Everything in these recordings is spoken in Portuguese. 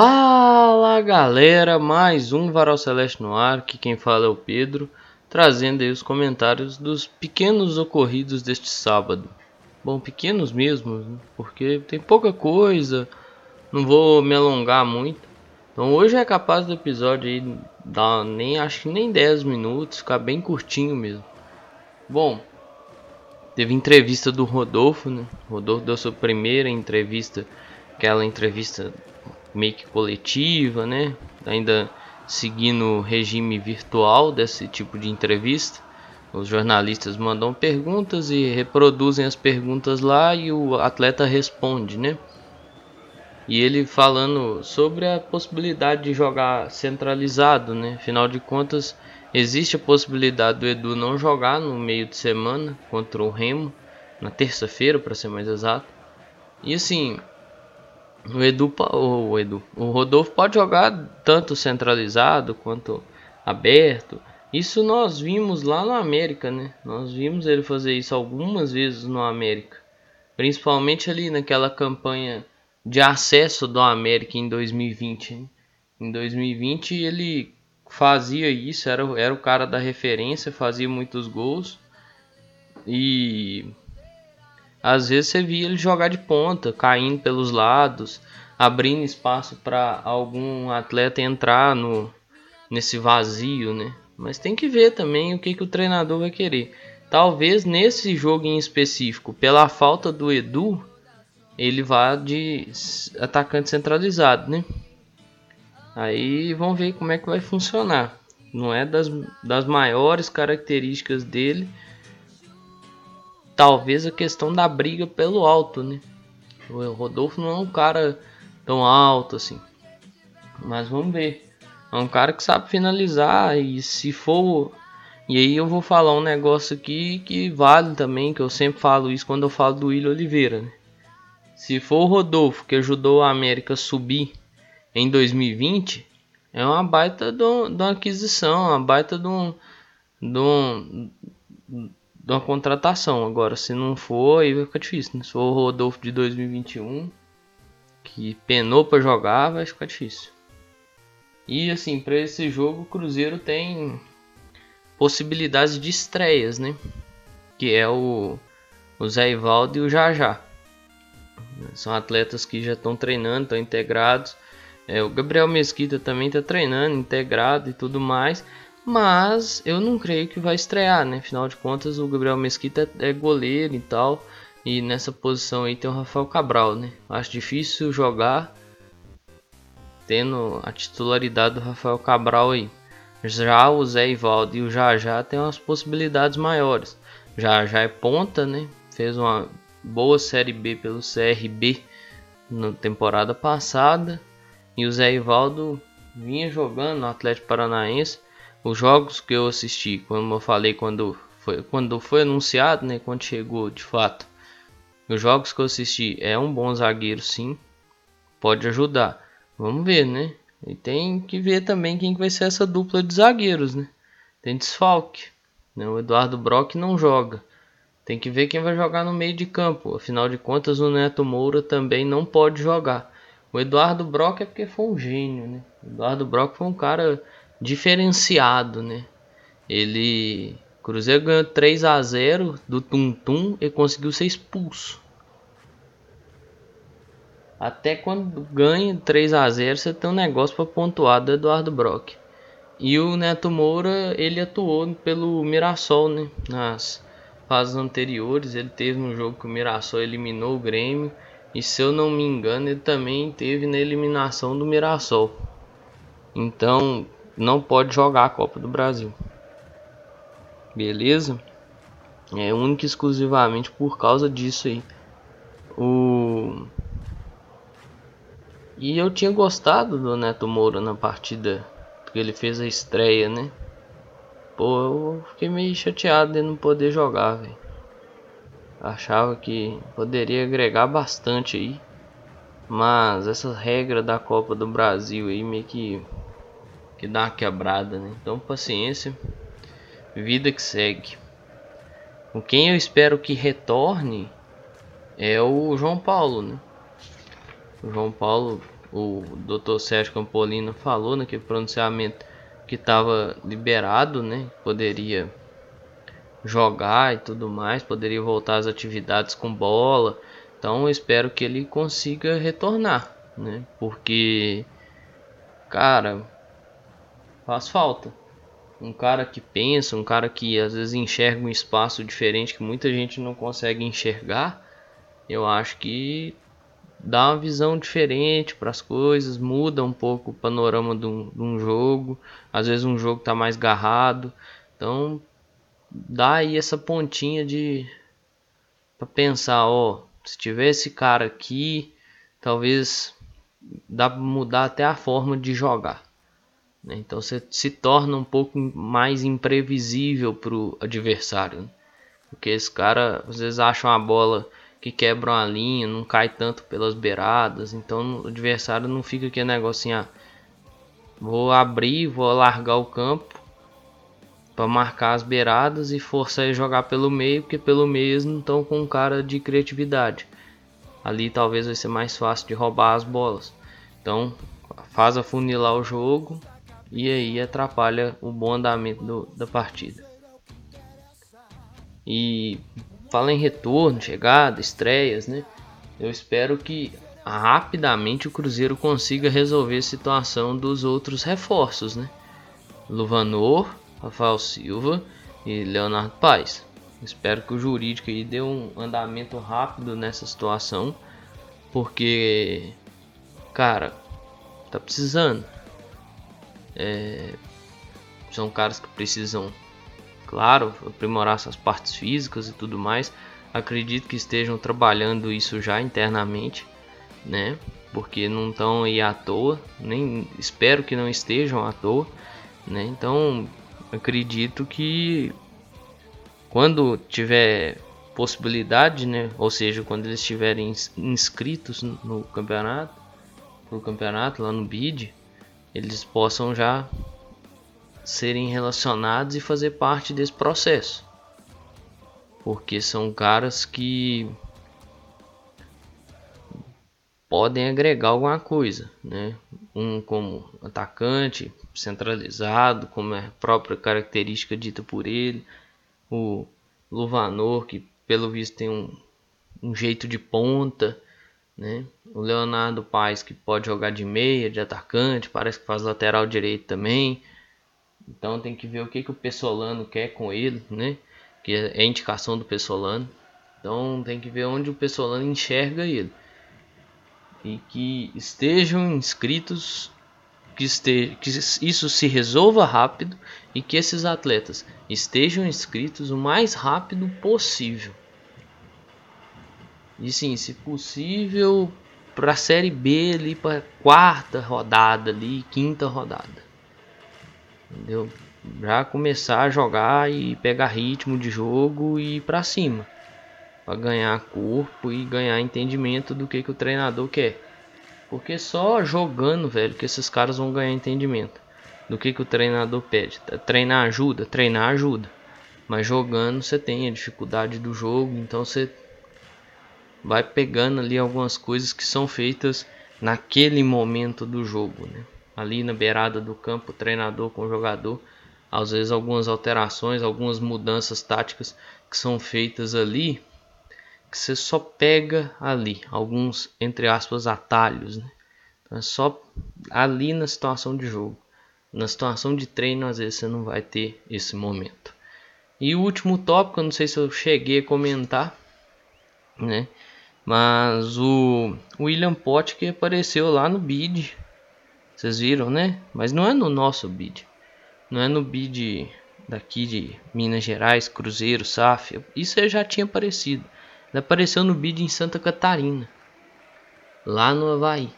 Fala galera, mais um Varal Celeste no ar, que quem fala é o Pedro, trazendo aí os comentários dos pequenos ocorridos deste sábado. Bom, pequenos mesmo, porque tem pouca coisa, não vou me alongar muito. Então hoje é capaz do episódio aí dar nem acho que nem 10 minutos, ficar bem curtinho mesmo. Bom, teve entrevista do Rodolfo, né? Rodolfo deu sua primeira entrevista, aquela entrevista meio que coletiva, né? Ainda seguindo o regime virtual desse tipo de entrevista. Os jornalistas mandam perguntas e reproduzem as perguntas lá e o atleta responde, né? E ele falando sobre a possibilidade de jogar centralizado, né? Afinal de contas, existe a possibilidade do Edu não jogar no meio de semana contra o Remo, na terça-feira, para ser mais exato. E assim, o Edu, o Edu, o Rodolfo pode jogar tanto centralizado quanto aberto. Isso nós vimos lá no América, né? Nós vimos ele fazer isso algumas vezes no América, principalmente ali naquela campanha de acesso do América em 2020. Hein? Em 2020 ele fazia isso, era, era o cara da referência, fazia muitos gols e às vezes você via ele jogar de ponta, caindo pelos lados, abrindo espaço para algum atleta entrar no nesse vazio, né? Mas tem que ver também o que, que o treinador vai querer. Talvez nesse jogo em específico, pela falta do Edu, ele vá de atacante centralizado, né? Aí vamos ver como é que vai funcionar. Não é das, das maiores características dele, talvez a questão da briga pelo alto, né? O Rodolfo não é um cara tão alto assim. Mas vamos ver. É um cara que sabe finalizar e se for e aí eu vou falar um negócio aqui que vale também, que eu sempre falo isso quando eu falo do William Oliveira, né? Se for o Rodolfo que ajudou a América subir em 2020, é uma baita de uma aquisição, uma baita de um, de uma contratação. Agora, se não for, aí vai ficar difícil. Né? Se for o Rodolfo de 2021, que penou para jogar, vai ficar difícil. E assim, para esse jogo, o Cruzeiro tem possibilidades de estreias, né? Que é o, o Zé Ivaldo e o Jajá. São atletas que já estão treinando, estão integrados. É, o Gabriel Mesquita também está treinando, integrado e tudo mais. Mas eu não creio que vai estrear, né? Afinal de contas, o Gabriel Mesquita é goleiro e tal. E nessa posição aí tem o Rafael Cabral, né? Acho difícil jogar tendo a titularidade do Rafael Cabral aí. Já o Zé Ivaldo e o Jajá tem umas possibilidades maiores. Já já é ponta, né? Fez uma boa série B pelo CRB na temporada passada. E o Zé Ivaldo vinha jogando no Atlético Paranaense os jogos que eu assisti, como eu falei quando foi, quando foi anunciado, né, quando chegou de fato, os jogos que eu assisti é um bom zagueiro, sim, pode ajudar. Vamos ver, né? E tem que ver também quem vai ser essa dupla de zagueiros, né? Tem desfalque, né? O Eduardo Brock não joga. Tem que ver quem vai jogar no meio de campo. Afinal de contas, o Neto Moura também não pode jogar. O Eduardo Brock é porque foi um gênio, né? O Eduardo Brock foi um cara diferenciado, né? Ele Cruzeiro ganhou 3 a 0 do Tum Tum e conseguiu ser expulso. Até quando ganha 3 a 0 você tem um negócio para pontuar do Eduardo Brock. E o Neto Moura, ele atuou pelo Mirassol, né? Nas fases anteriores, ele teve um jogo que o Mirassol eliminou o Grêmio. E se eu não me engano, ele também teve na eliminação do Mirassol. Então, não pode jogar a Copa do Brasil. Beleza? É único e exclusivamente por causa disso aí. O E eu tinha gostado do Neto Moura na partida que ele fez a estreia, né? Pô, eu fiquei meio chateado de não poder jogar, velho. Achava que poderia agregar bastante aí. Mas essa regra da Copa do Brasil aí meio que que dá uma quebrada, né? Então, paciência, vida que segue. Com quem eu espero que retorne é o João Paulo, né? O João Paulo o Dr. Sérgio Campolino falou naquele pronunciamento que estava liberado, né? Poderia jogar e tudo mais, poderia voltar às atividades com bola. Então eu espero que ele consiga retornar, né? Porque cara, faz falta. Um cara que pensa, um cara que às vezes enxerga um espaço diferente que muita gente não consegue enxergar, eu acho que dá uma visão diferente para as coisas, muda um pouco o panorama de um, de um, jogo. Às vezes um jogo está mais garrado, então dá aí essa pontinha de para pensar, ó, se tiver esse cara aqui, talvez dá para mudar até a forma de jogar. Né? Então você se torna um pouco mais imprevisível para o adversário, né? porque esse cara às vezes acha uma bola que quebra uma linha, não cai tanto pelas beiradas, então o adversário não fica aquele negocinho, ah, vou abrir, vou largar o campo para marcar as beiradas e forçar ele jogar pelo meio, porque pelo meio eles não estão com um cara de criatividade. Ali talvez vai ser mais fácil de roubar as bolas. Então faz afunilar o jogo e aí atrapalha o bom andamento do, da partida. E fala em retorno, chegada, estreias, né? Eu espero que rapidamente o Cruzeiro consiga resolver a situação dos outros reforços, né? Luvanor, Rafael Silva e Leonardo Paes. Espero que o jurídico aí dê um andamento rápido nessa situação, porque, cara, tá precisando. É, são caras que precisam claro, aprimorar suas partes físicas e tudo mais. Acredito que estejam trabalhando isso já internamente, né? Porque não estão aí à toa, nem espero que não estejam à toa, né? Então, acredito que quando tiver possibilidade, né? Ou seja, quando eles estiverem inscritos no campeonato, no campeonato lá no bid, eles possam já serem relacionados e fazer parte desse processo. Porque são caras que podem agregar alguma coisa, né? Um como atacante centralizado, como é a própria característica dita por ele, o Luvanor que pelo visto tem um, um jeito de ponta, né? O Leonardo Paes que pode jogar de meia, de atacante, parece que faz lateral direito também. Então tem que ver o que, que o Pessolano quer com ele, né? Que é indicação do Pessolano. Então tem que ver onde o Pessolano enxerga ele. E que estejam inscritos, que, este, que isso se resolva rápido e que esses atletas estejam inscritos o mais rápido possível. E sim, se possível, para a Série B ali, para quarta rodada ali, quinta rodada. Entendeu? Já começar a jogar e pegar ritmo de jogo e ir para cima. Para ganhar corpo e ganhar entendimento do que, que o treinador quer. Porque só jogando, velho, que esses caras vão ganhar entendimento do que, que o treinador pede. Treinar ajuda? Treinar ajuda. Mas jogando você tem a dificuldade do jogo, então você vai pegando ali algumas coisas que são feitas naquele momento do jogo, né? ali na beirada do campo, treinador com jogador. Às vezes algumas alterações, algumas mudanças táticas que são feitas ali, que você só pega ali, alguns entre aspas atalhos, né? Então é só ali na situação de jogo. Na situação de treino, às vezes você não vai ter esse momento. E o último tópico, eu não sei se eu cheguei a comentar, né? Mas o William que apareceu lá no bid vocês viram, né? Mas não é no nosso bid. Não é no bid daqui de Minas Gerais, Cruzeiro, SAF. Isso já tinha aparecido. Ele apareceu no bid em Santa Catarina. Lá no Havaí.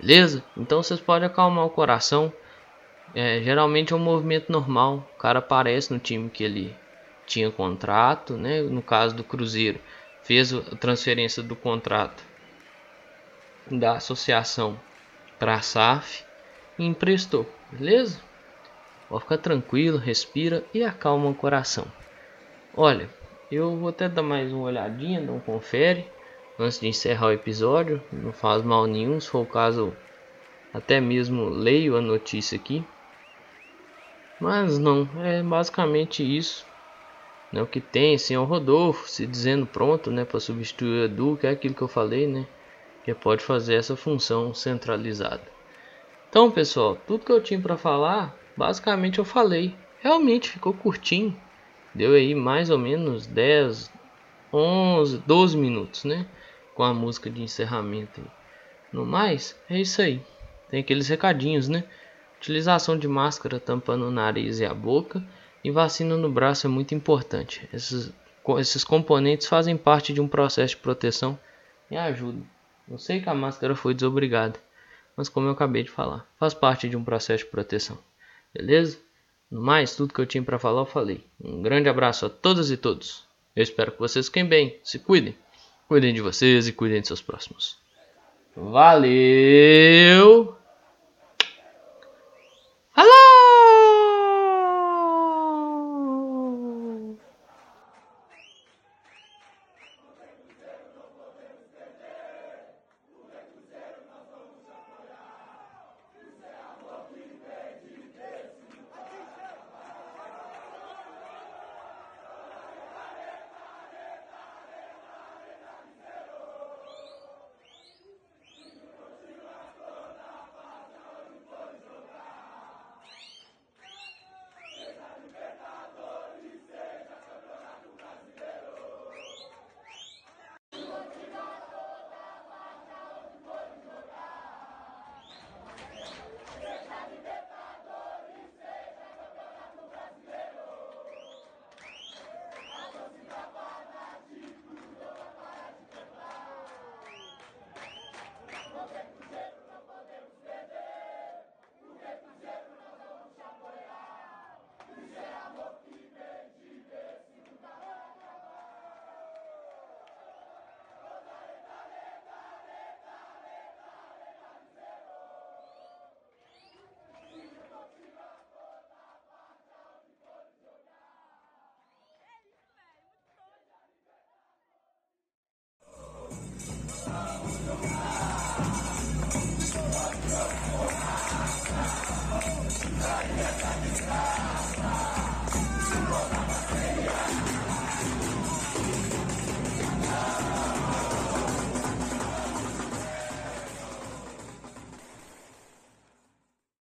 Beleza? Então vocês podem acalmar o coração. É, geralmente é um movimento normal. O cara aparece no time que ele tinha contrato, né? No caso do Cruzeiro, fez a transferência do contrato da associação para a SAF e emprestou, beleza? Pode ficar tranquilo, respira e acalma o coração. Olha, eu vou até dar mais uma olhadinha, não confere, antes de encerrar o episódio. Não faz mal nenhum, se for o caso, até mesmo leio a notícia aqui. Mas não, é basicamente isso. Né, o que tem, senhor Rodolfo se dizendo pronto né, para substituir o Edu, que é aquilo que eu falei, né? Que pode fazer essa função centralizada. Então, pessoal, tudo que eu tinha para falar, basicamente eu falei. Realmente ficou curtinho. Deu aí mais ou menos 10, 11, 12 minutos, né? Com a música de encerramento. No mais, é isso aí. Tem aqueles recadinhos, né? Utilização de máscara tampando o nariz e a boca e vacina no braço é muito importante. Esses, esses componentes fazem parte de um processo de proteção e ajudam. Eu sei que a máscara foi desobrigada, mas como eu acabei de falar, faz parte de um processo de proteção. Beleza? No mais, tudo que eu tinha para falar eu falei. Um grande abraço a todas e todos. Eu espero que vocês fiquem bem, se cuidem. Cuidem de vocês e cuidem de seus próximos. Valeu!